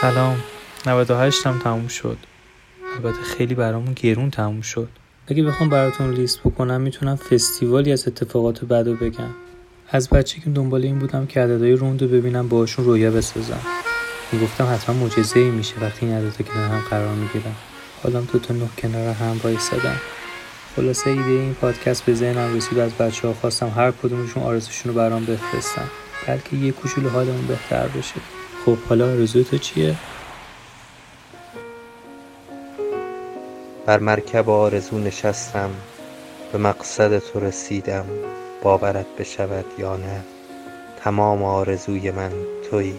سلام. 98 هم تموم شد. البته خیلی برامون گرون تموم شد. اگه بخوام براتون لیست بکنم می‌تونم فستیوالی از اتفاقات بد بگم. از بچه که دنبال این بودم که عددهای روند رو ببینم باهاشون رویه بسازم. می‌گفتم حتما معجزه ای میشه وقتی این عددا کنار هم قرار می‌گیرم حالا تو تا نه کنار هم وایسادم. خلاصه ایده این پادکست به ذهنم رسید از بچه ها خواستم هر کدومشون آرزوشون رو برام بفرستم بلکه یه کوچولو حالمون بهتر بشه. خب حالا آرزوی تو چیه؟ بر مرکب آرزو نشستم به مقصد تو رسیدم باورت بشود یا نه تمام آرزوی من تویی.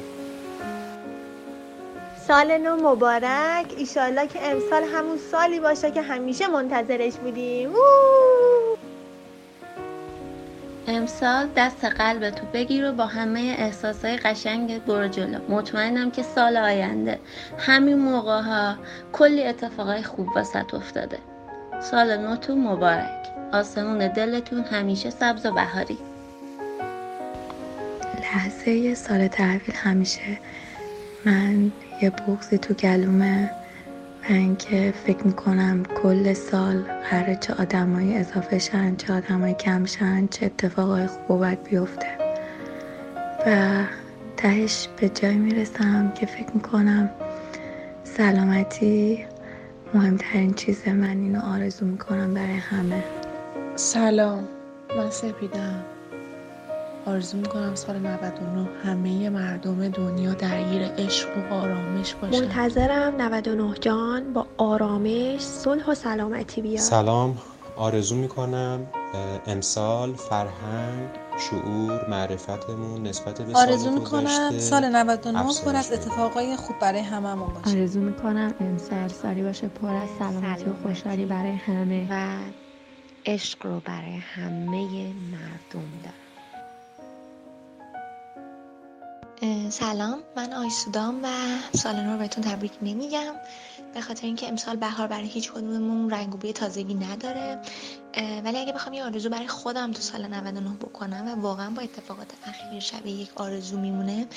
سال نو مبارک. ایشالله که امسال همون سالی باشه که همیشه منتظرش بودیم. امسال دست قلب تو بگیر و با همه احساسای قشنگت برو جلو. مطمئنم که سال آینده همین موقع ها کلی اتفاقای خوب وسط افتاده. سال نوتون مبارک. آسمون دلتون همیشه سبز و بهاری. لحظه سال تحویل همیشه. من یه بغزی تو گلومه. و اینکه فکر می‌کنم کل سال قراره چه آدمایی اضافه شن چه آدمایی کم شن چه اتفاقای خوب و بد بیفته. و تهش به جای می‌رسم که فکر می‌کنم سلامتی مهمترین چیزه من اینو آرزو می‌کنم برای همه. سلام. من سپیدم. آرزو می‌کنم سال 99 همه مردم دنیا درگیر عشق و آرامش باشه منتظرم 99 جان با آرامش صلح و سلامتی بیاد سلام. آرزو می‌کنم امسال فرهنگ شعور معرفتمون نسبت به آرزو می‌کنم سال 99 پر از اتفاقای خوب برای هممون باشه. آرزو می‌کنم امسال سالی باشه پر از سلامتی و خوشحالی برای همه. و عشق رو برای همه مردم دارم. سلام. من آیسودام و سال نو رو بهتون تبریک نمیگم. به خاطر اینکه امسال بهار برای هیچ کدوممون رنگ و بوی تازگی نداره. ولی اگه بخوام یه آرزو برای خودم تو سال 99 بکنم و واقعا با اتفاقات اخیر شبیه یک آرزو میمونه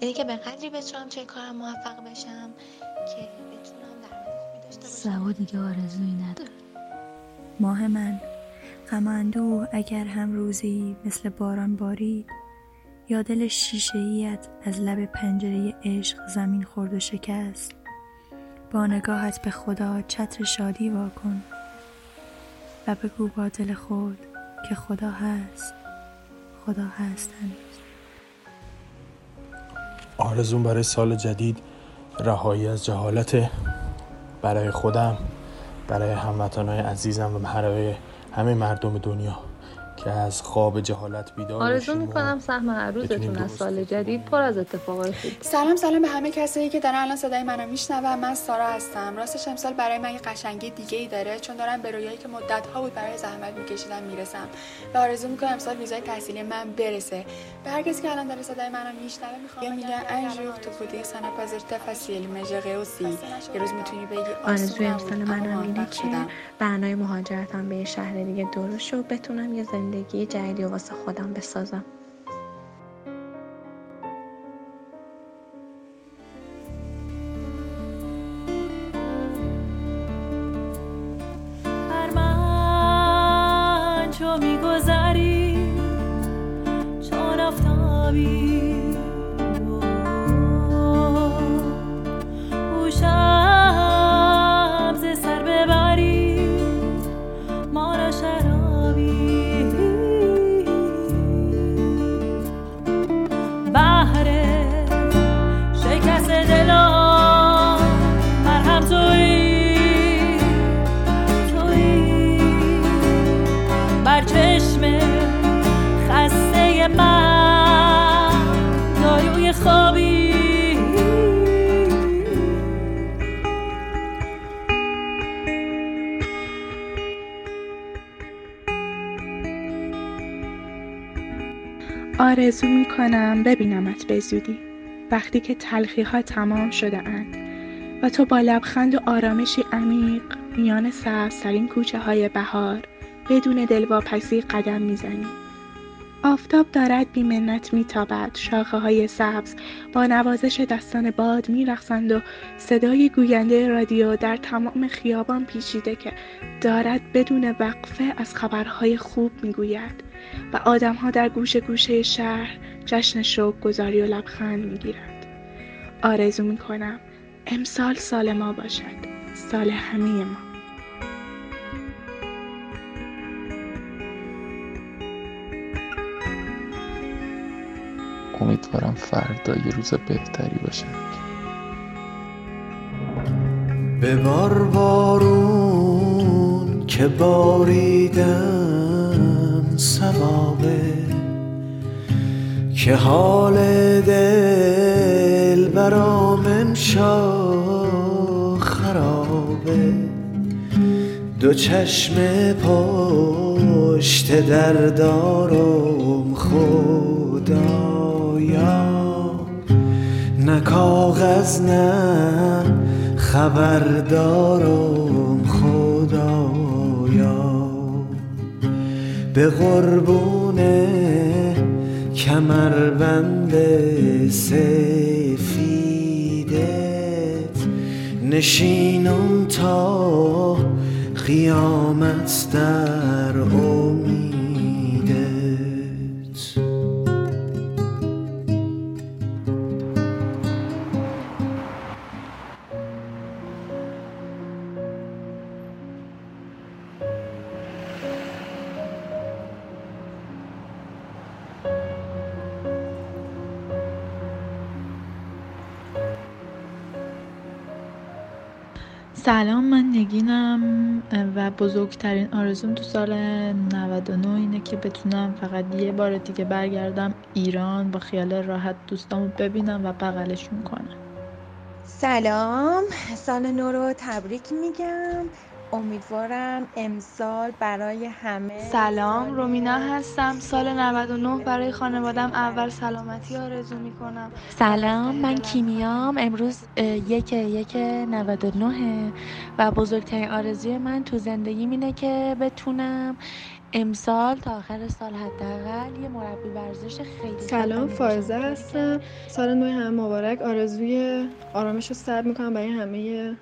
اینه که به قدری بتونم توی کارم موفق بشم که بتونم درآمد خوبی داشته باشم. سوا دیگه آرزویی نداره. ماه من غم اگر هم روزی مثل باران بارید یا دل شیشه ایت از لب پنجره عشق زمین خورد و شکست؟ با نگاهت به خدا چتر شادی واکن و بگو با دل خود که خدا هست. خدا هست هنوز. آرزون برای سال جدید رهایی از جهالت برای خودم برای هموطنهای عزیزم و برای همه مردم دنیا. که از خواب جهالت بیدار آرزو می‌کنم سهم هر روزتون از سال جدید پر از اتفاقای خوب سلام سلام به همه کسایی که دارن الان صدای منو میشنون. من سارا هستم. راستش امسال برای من یه قشنگی دیگه ای داره چون دارم به رویایی که مدت ها بود برای زحمت میکشیدم می‌رسم. و آرزو می‌کنم امسال ویزای تحصیلی من برسه. به هر کسی که الان داره صدای منو میشنوه می‌خوام میگن انجوخ تو بودی سنه پذیر تفصیل مژقوسی یه روز می‌تونی بگی آرزوی امسال منم اینه که برنامه مهاجرتم به شهر دیگه درست و بتونم یه زندگی جدیدی واسه خودم بسازم. آرزو می کنم ببینمت به زودی. وقتی که تلخی ها تمام شده اند و تو با لبخند و آرامشی عمیق میان سبزترین کوچه های بهار بدون دلواپسی قدم می‌زنی. آفتاب دارد بیمنت میتابد. شاخه های سبز با نوازش دستان باد میرقصند و صدای گوینده رادیو در تمام خیابان پیچیده که دارد بدون وقفه از خبرهای خوب می‌گوید. و آدمها در گوشه گوشه شهر جشن شوق گذاری و لبخند می‌گیرند. آرزو می‌کنم امسال سال ما باشد. سال همه ما. امیدوارم فردا یه روز بهتری باشه بار بارون که باریدن سوابه که حال دل برام امشا خرابه دو چشم پشت در دارم خدا نه کاغذ نه خبردارم. به قربون کمربند سفیدت. نشینم تا قیامت در امید بزرگترین آرزوم تو سال 99 اینه که بتونم فقط یه بار دیگه برگردم ایران با خیال راحت دوستامو ببینم و بغلشون کنم. سلام. سال نو رو تبریک میگم. امیدوارم امسال برای همه سلام رومینا هستم. سال 99 برای خانوادم اول سلامتی آرزو می‌کنم. سلام من کیمیام. امروز یک یک 99 و بزرگترین آرزوی من تو زندگی اینه که بتونم امسال تا آخر سال حداقل یه مربی ورزش خیلی سلام فائزه هستم. سال نو هم مبارک. آرزوی آرامش رو سر می‌کنم برای همه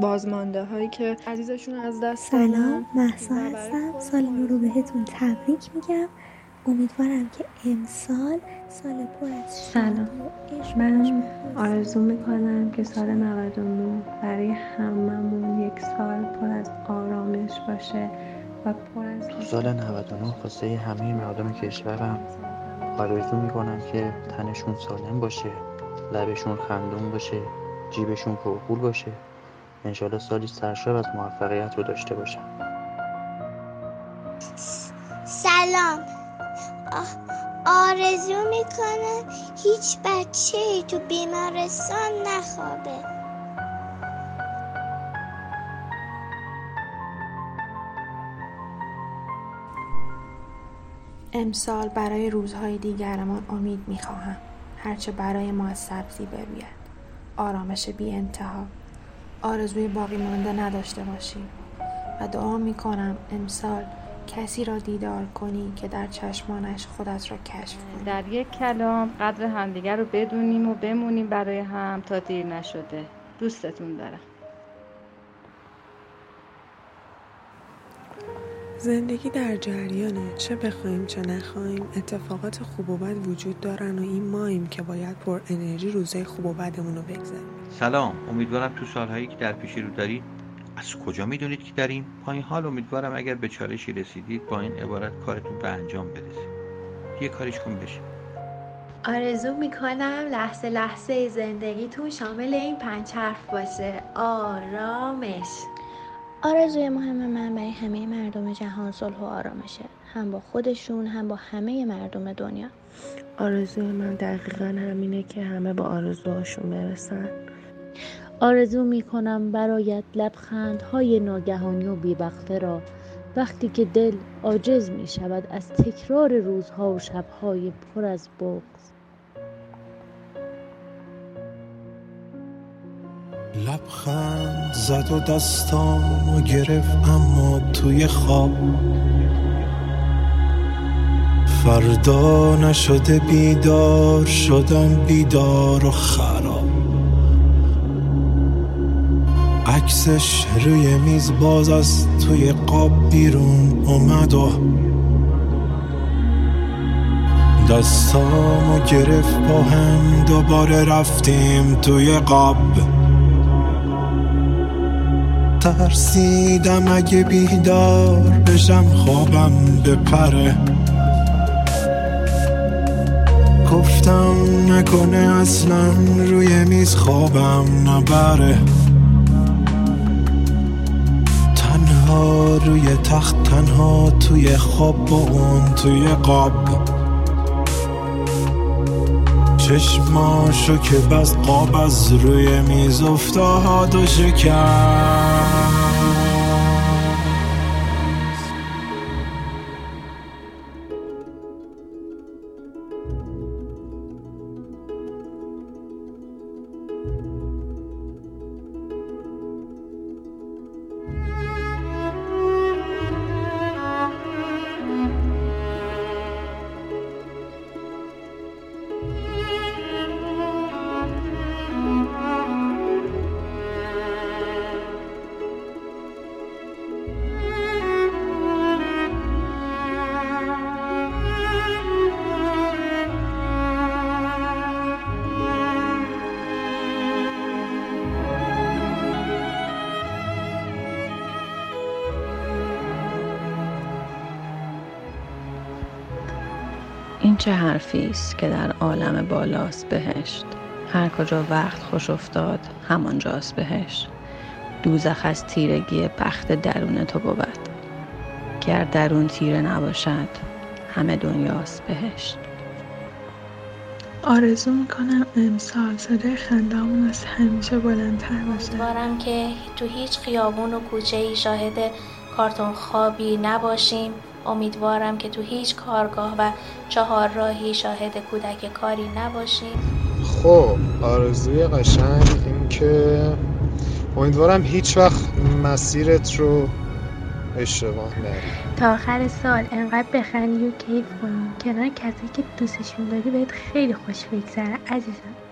بازمانده هایی که عزیزشون از دست سلام محسا هستم. سال نو رو بهتون تبریک میگم. امیدوارم که امسال سال پر از سلام. من آرزو می‌کنم که سال 99 برای هممون یک سال پر از آرامش باشه و پر از تو سال 99 خواسته همه مردم کشورم آرزو می‌کنم که تنشون سالم باشه لبشون خندون باشه جیبشون پرپول باشه. انشالله سالی سرشار از موفقیت رو داشته باشم. سلام. آرزو می‌کنم هیچ بچه تو بیمارستان نخوابه. امسال برای روزهای دیگرمان امید می‌خواهم. هرچه برای ما از سبزی بروید. آرامش بی انتها آرزوی باقی مانده نداشته باشی و دعا می کنم امسال کسی را دیدار کنی که در چشمانش خودت را کشف کنی. در یک کلام قدر همدیگر رو بدونیم و بمونیم برای هم تا دیر نشده. دوستتون دارم. زندگی در جریانه. چه بخوایم چه نخواهیم اتفاقات خوب و بد وجود دارن و این ماییم که باید پر انرژی روزای خوب و بدمون رو بگذاریم. سلام. امیدوارم تو سالهایی که در پیش رو دارید از کجا می‌دونید که در این پایین حال امیدوارم اگر به چالشی رسیدید با این عبارت کارتون به انجام برسید یه کاریش کن بشه. آرزو می‌کنم لحظه لحظه زندگیتون شامل این پنج حرف باشه. آرامش. آرزوی مهم من برای همه مردم جهان صلح و آرامشه. هم با خودشون هم با همه مردم دنیا. آرزوی من دقیقا همینه که همه با آرزوهاشون برسن. آرزو می‌کنم برایت لبخندهای ناگهانی و بیوقفه را. وقتی که دل عاجز می شود از تکرار روزها و شبهای پر از بغض. لبخند زد و دستامو گرفت اما توی خواب فردا نشده بیدار شدم بیدار و خراب. عکسش روی میز باز از توی قاب بیرون اومد و دستامو گرفت با هم دوباره رفتیم توی قاب. ترسیدم اگه بیدار بشم خوابم بپره گفتم نکنه اصلا روی میز خوابم نبره. تنها روی تخت تنها توی خواب با اون توی قاب. چشماشو که بس قاب از روی میز افتاد و شکر. چه حرفی است که در عالم بالاست بهشت؟ هر کجا وقت خوش افتاد همانجاست بهشت. دوزخ از تیرگی بخت درون تو بود. گر درون تیره نباشد همه دنیاست بهشت. آرزو می‌کنم امسال صدای خندامون از همیشه بلندتر باشه. امیدوارم که تو هیچ خیابون و کوچه ای شاهد کارتون خوابی نباشیم. امیدوارم که تو هیچ کارگاه و چهار راهی شاهد کودک کاری نباشیم خب آرزوی قشنگ این که امیدوارم هیچ وقت مسیرت رو اشتباه نری. تا آخر سال انقدر بخندی و کیف کنی کنار کسی که دوستشون داری بهت خیلی خوش بگذره عزیزم.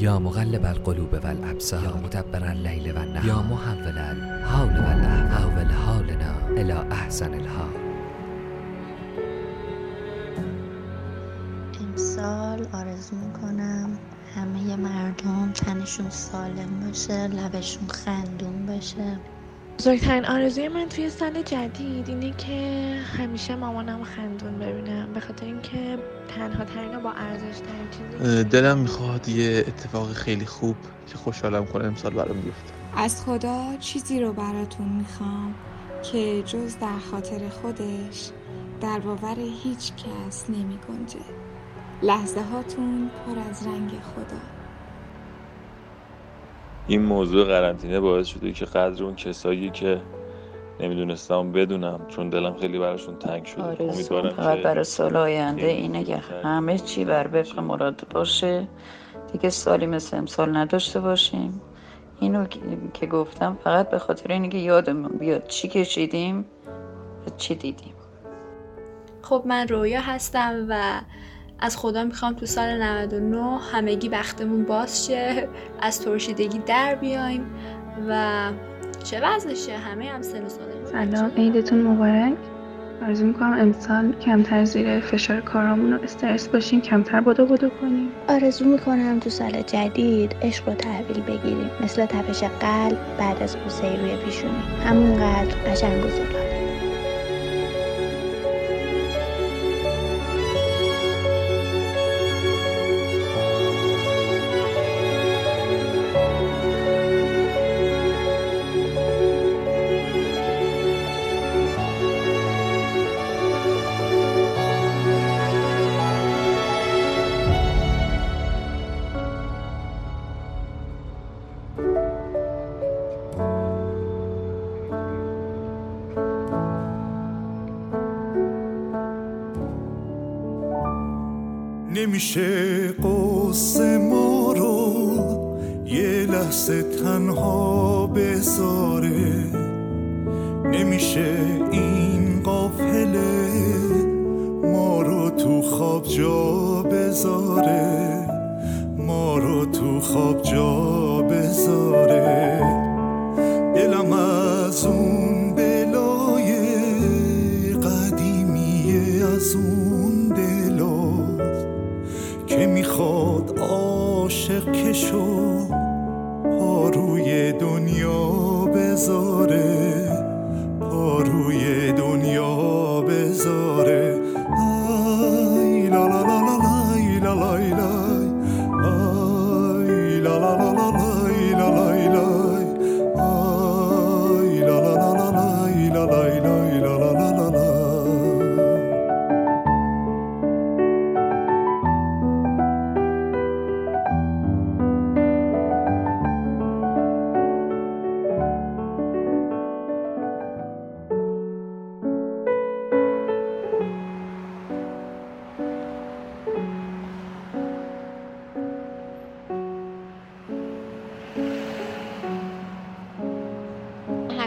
یا مقلب القلوب والابصار یا مدبر اللیل و النهار یا محول الحال و الاحوال حالنا الى احسن الحال امسال آرزو می‌کنم همه مردم تنشون سالم باشه لبشون خندون باشه. بزرگترین آرزوی من توی سال جدید اینه که همیشه مامانم خندون ببینم به خاطر اینکه تنها ترین و با ارزش ترین چیزی دلم می‌خواد یه اتفاق خیلی خوب که خوشحالم کنه امسال برام بیفته. از خدا چیزی رو براتون می‌خوام که جز در خاطر خودش در باور هیچ کس نمی گنجه لحظه هاتون پر از رنگ خدا. این موضوع قرنطینه باعث شده که قدر اون کسایی که نمی‌دونستم بدونم چون دلم خیلی براشون تنگ شده. امیدوارم فقط برای سال آینده اینه که همه چی بر وفق مراد باشه. دیگه سالی مثل امسال نداشته باشیم. اینو که گفتم فقط به خاطر اینه که یادمون بیاد چی کشیدیم و چی دیدیم. خب من رویا هستم و از خدا می‌خوام تو سال 99 همگی بختمون باز شه از ترشیدگی در بیایم و چه وضعشه همه هم سن سلام عیدتون مبارک. آرزو می‌کنم امسال کمتر زیر فشار کارامون و استرس باشیم کمتر بدو بدو کنیم آرزو می‌کنم تو سال جدید عشق رو تحویل بگیریم مثل تپش قلب بعد از بوسه روی پیشونی. همونقدر قشنگ و نمیشه قصه ما رو یه لحظه تنها بذاره. نمیشه این قافله ما رو تو خواب جا بذاره. ما رو تو خواب جا بذاره. می‌خواد عاشق کشو پا روی دنیا بذاره.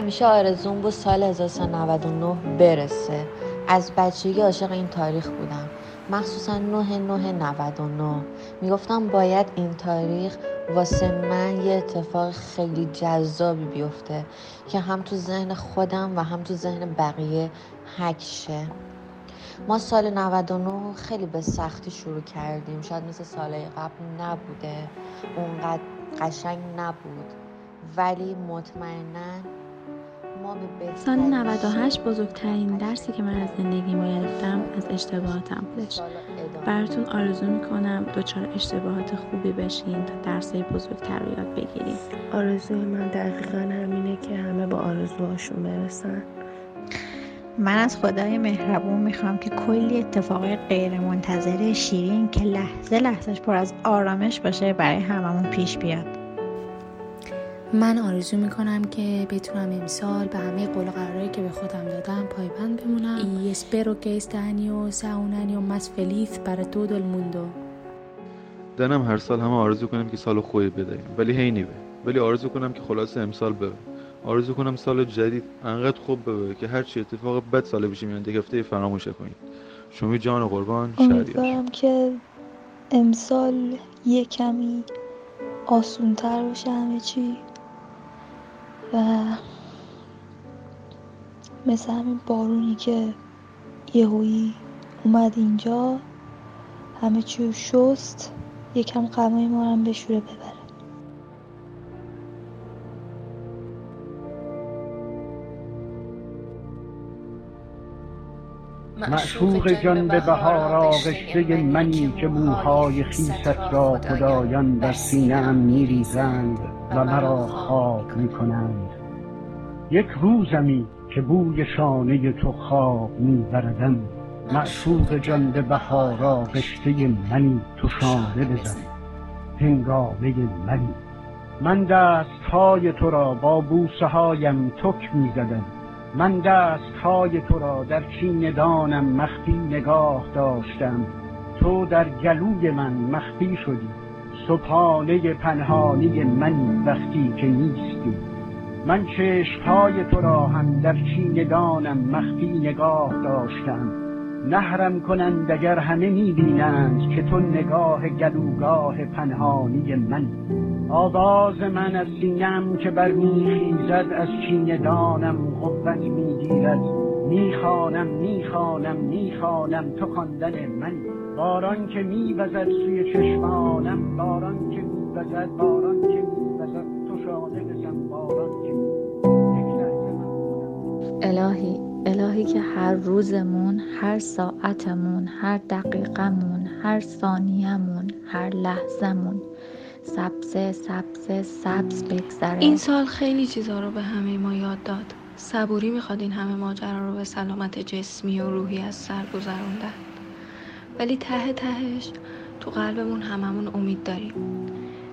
همیشه آرزوم بود سال 1399 برسه. از بچگی عاشق این تاریخ بودم. مخصوصا 9 9 99 می‌گفتم باید این تاریخ واسه من یه اتفاق خیلی جذابی بیفته که هم تو ذهن خودم و هم تو ذهن بقیه حک شه. ما سال 99 خیلی به سختی شروع کردیم. شاید مثل سالهای قبل نبوده. اونقدر قشنگ نبود. ولی مطمئنا سال بهترین 98 بزرگترین درسی که من از زندگی گرفتم از اشتباهاتم بودش. براتون آرزو می‌کنم دچار اشتباهات خوبی بشین تا درسای بزرگتر رو یاد بگیریم. آرزوی من دقیقا همینه که همه با آرزوهاشون برسن. من از خدای مهربون می‌خوام که کلی اتفاقای غیر منتظره شیرین که لحظه لحظهش پر از آرامش باشه برای هممون پیش بیاد. من آرزو می‌کنم که بتونم امسال به همه قول و قرارهایی که به خودم دادم پایبند بمونم. Y espero que este año sea un año más feliz para todo el mundo. دنم هر سال همه آرزو کنیم که سال خوبی بدهیم ولی هی نیبه ولی آرزو کنم که خلاصه امسال ببه آرزو کنم سال جدید انقدر خوب ببه که هر چی اتفاق بد سال پیش میاد یک هفته فراموشه کنید شمی جان و قربان شهریار. امیدوارم که امسال یه کمی آسونتر باشه همه چی. و مثل همین بارونی که یهویی اومد اینجا همه چی رو شست یکم غمای ما رو هم بشوره ببره. معشوق جان به بهار آغشته منی که موهای خیست را خدایان بر سینه‌ام میریزند. و مرا خواب می‌کنند. یک روزمی که بوی شانه تو خواب میبردم. معشوق جان به بهار آغشته منی تو شانه بزن. هنگامه منی. من دستهای تو را با بوسه هایم تک می‌زدم. من دستهای تو را در چیندانم مخفی نگاه داشتم. تو در گلوی من مخفی شدی. صبحانه پنهانی منی وقتی که نیستی. من چشمهای تو را هم در چیندانم مخفی نگاه داشتم. نهرم کنند اگر همه می‌بینند که تو نگاه گلوگاه پنهانی من. آواز من از سینم که بر میخیزد از چیندانم قوت می‌گیرد. می‌خوانم می‌خوانم می‌خوانم تو خواندن من. باران که میوزد سوی چشمانم باران که میوزد باران که میوزد. تو شانه بزن باران که یک لحظه من الهی الهی که هر روزمون هر ساعتمون هر دقیقمون هر ثانیهمون هر لحظمون سبزه سبزه سبز بگذره. این سال خیلی چیزا رو به همه ما یاد داد. صبوری می‌خواد این همه ماجرا رو به سلامت جسمی و روحی از سر گذروندن ولی ته تهش تو قلبمون هممون امید داریم.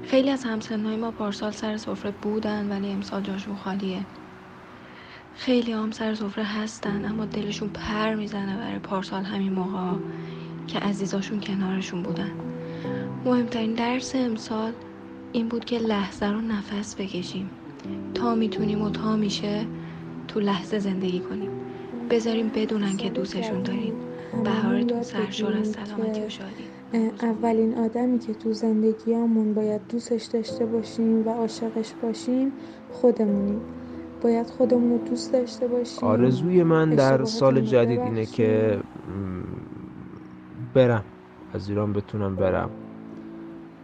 خیلی از همسنهای ما پارسال سر سفره بودن ولی امسال جاشون خالیه. خیلی هم سر سفره هستن اما دلشون پر می‌زنه برای پارسال همین موقع که عزیزاشون کنارشون بودن. مهمترین درس امسال این بود که لحظه رو نفس بکشیم. تا می‌تونیم و تا میشه تو لحظه زندگی کنیم. بذاریم بدونن که دوستشون داریم. بهارتون سرشار از سلامتی و شادی. اولین آدمی که تو زندگیامون باید دوستش داشته باشیم و عاشقش باشیم خودمونیم. باید خودمون رو دوست داشته باشیم. آرزوی من در سال جدید اینه که برم. از ایران بتونم برم.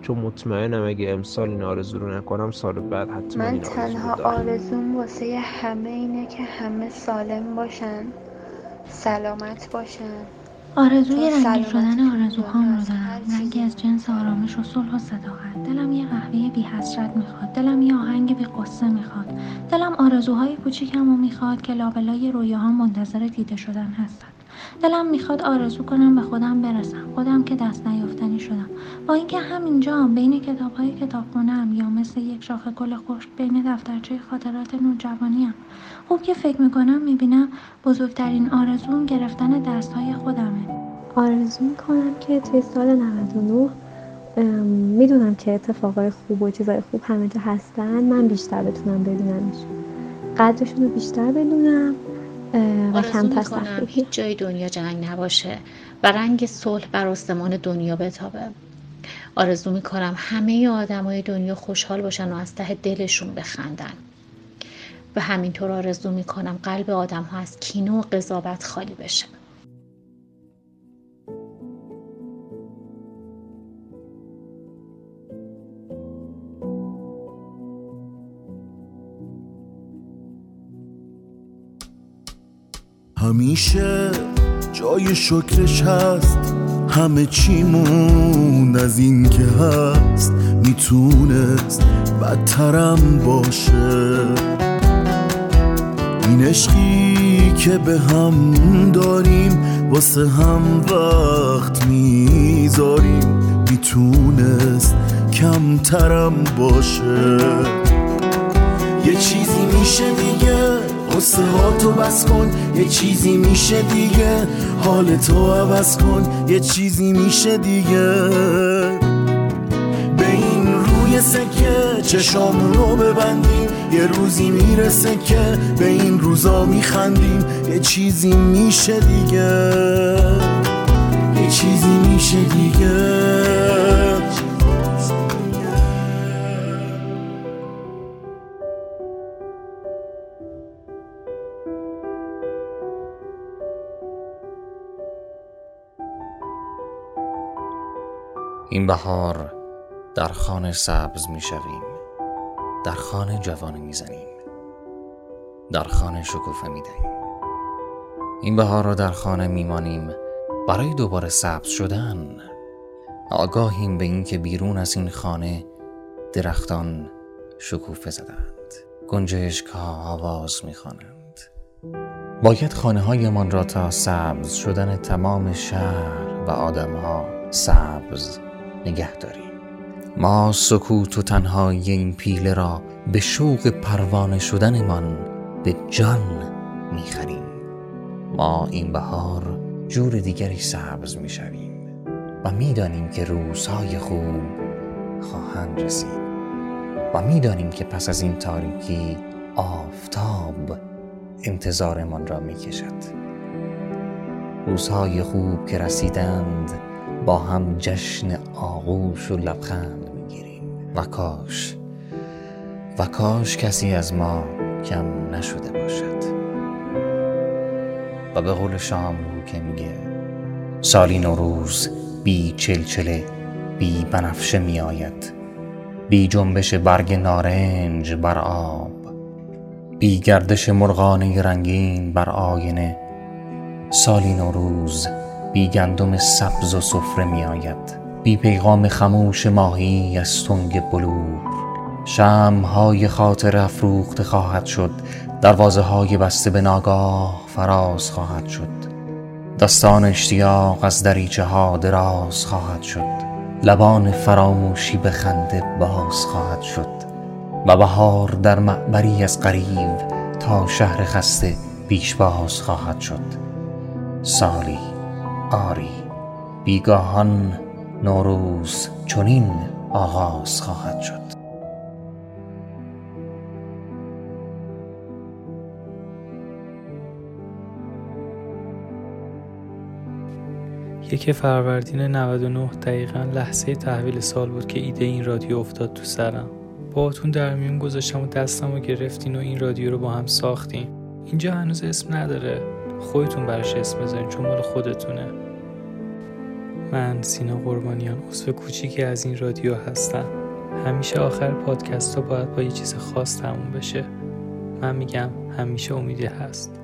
چون مطمئنم اگه امسال این آرزو رو نکنم سال بعد حتما من این آرزو تنها آرزوم واسه همه اینه که همه سالم باشن سلامت باشن. آرزوی سلامتی شدن آرزوهام رو دارم. رنگی از جنس آرامش و صلح و صداقت. دلم یه قهوه بی حسرت می‌خواد. دلم یه آهنگ بی قصه می‌خواد. دلم آرزوهای کوچیکم رو می‌خواد که لابلای رویاها منتظر دیده شدن هستن. دلم می‌خواد آرزو کنم به خودم برسم. خودم که دست نیافتنی شدم. با اینکه همینجا بین کتابهای کتابخونهام یا مثل یک شاخه گل خشک بین دفترچه خاطرات نوجوانیم خوب که فکر می‌کنم می‌بینم بزرگترین آرزوم گرفتن دستهای خودمه. آرزو می‌کنم که توی سال 99 ام، می‌دونم که اتفاقای خوب و چیزای خوب همه جا هستن. من بیشتر بتونم ببینمش قدرشون رو بیشتر بدونم. و کمتر سختی هیچ جای دنیا جنگ نباشه و رنگ صلح بر آسمان دنیا بتابه. آرزو می‌کنم همه آدمای دنیا خوشحال باشن و از ته دلشون بخندن. و همینطور آرزو می‌کنم قلب آدم ها از کینه و قضاوت خالی بشه. همیشه جای شکرش هست. همه چیمون از این که هست. می‌تونست بدترم باشه. این عشقی که به هم داریم واسه هم وقت می‌ذاریم. می‌تونست کمترم باشه. یه چیزی میشه دیگه قصه ها تو بس کن یه چیزی میشه دیگه. حال تو عوض کن یه چیزی میشه دیگه. به این روی سکه چشامون رو ببندیم یه روزی می‌رسه که به این روزا میخندیم یه چیزی میشه دیگه. یه چیزی میشه دیگه. این بهار در خانه سبز می شویم در خانه جوانه می زنیم در خانه شکوفه می دهیم این بهار را در خانه می مانیم برای دوباره سبز شدن. آگاهیم به اینکه بیرون از این خانه درختان شکوفه زدند. گنجشک ها آواز می خوانند باید خانه هایمان را تا سبز شدن تمام شهر و آدم ها سبز نگه داریم ما سکوت و تنهایی این پیله را به شوق پروانه شدنمان به جان می‌خریم. ما این بهار جور دیگری سبز می‌شویم و می‌دانیم که روزهای خوب خواهند رسید و می‌دانیم که پس از این تاریکی آفتاب انتظارمان را می‌کشد. روزهای خوب که رسیدند با هم جشن آغوش و لبخند می‌گیریم. و کاش و کاش کسی از ما کم نشده باشد. و به قول شاملو که میگه سالی نوروز بی چلچله بی بنفشه میآید. بی جنبش برگ نارنج بر آب. بی گردش مرغانه رنگین بر آینه. سالی نوروز بی گندم سبز و سفره می آید. بی پیغام خموش ماهی از تنگ بلور. شمهای خاطر افروخته خواهد شد. دروازه های بسته به ناگاه فراز خواهد شد. دستان اشتیاق از دریچه ها دراز خواهد شد. لبان فراموشی به خنده باز خواهد شد. و بهار در معبری از قریب تا شهر خسته پیش باز خواهد شد. سالی آری بیگاهان نوروز چنین آغاز خواهد شد. یک فروردین 99 دقیقا لحظه تحویل سال بود که ایده این رادیو افتاد تو سرم. باهاتون در میون گذاشتم و دستم رو گرفتین و این رادیو رو با هم ساختیم اینجا هنوز اسم نداره. خودتون براش اسم بذارین چون مال خودتونه. من سینا قربانیان عضو کوچیکی از این رادیو هستم. همیشه آخر پادکست ها باید با یه چیز خاص تموم بشه. من میگم همیشه امیدی هست.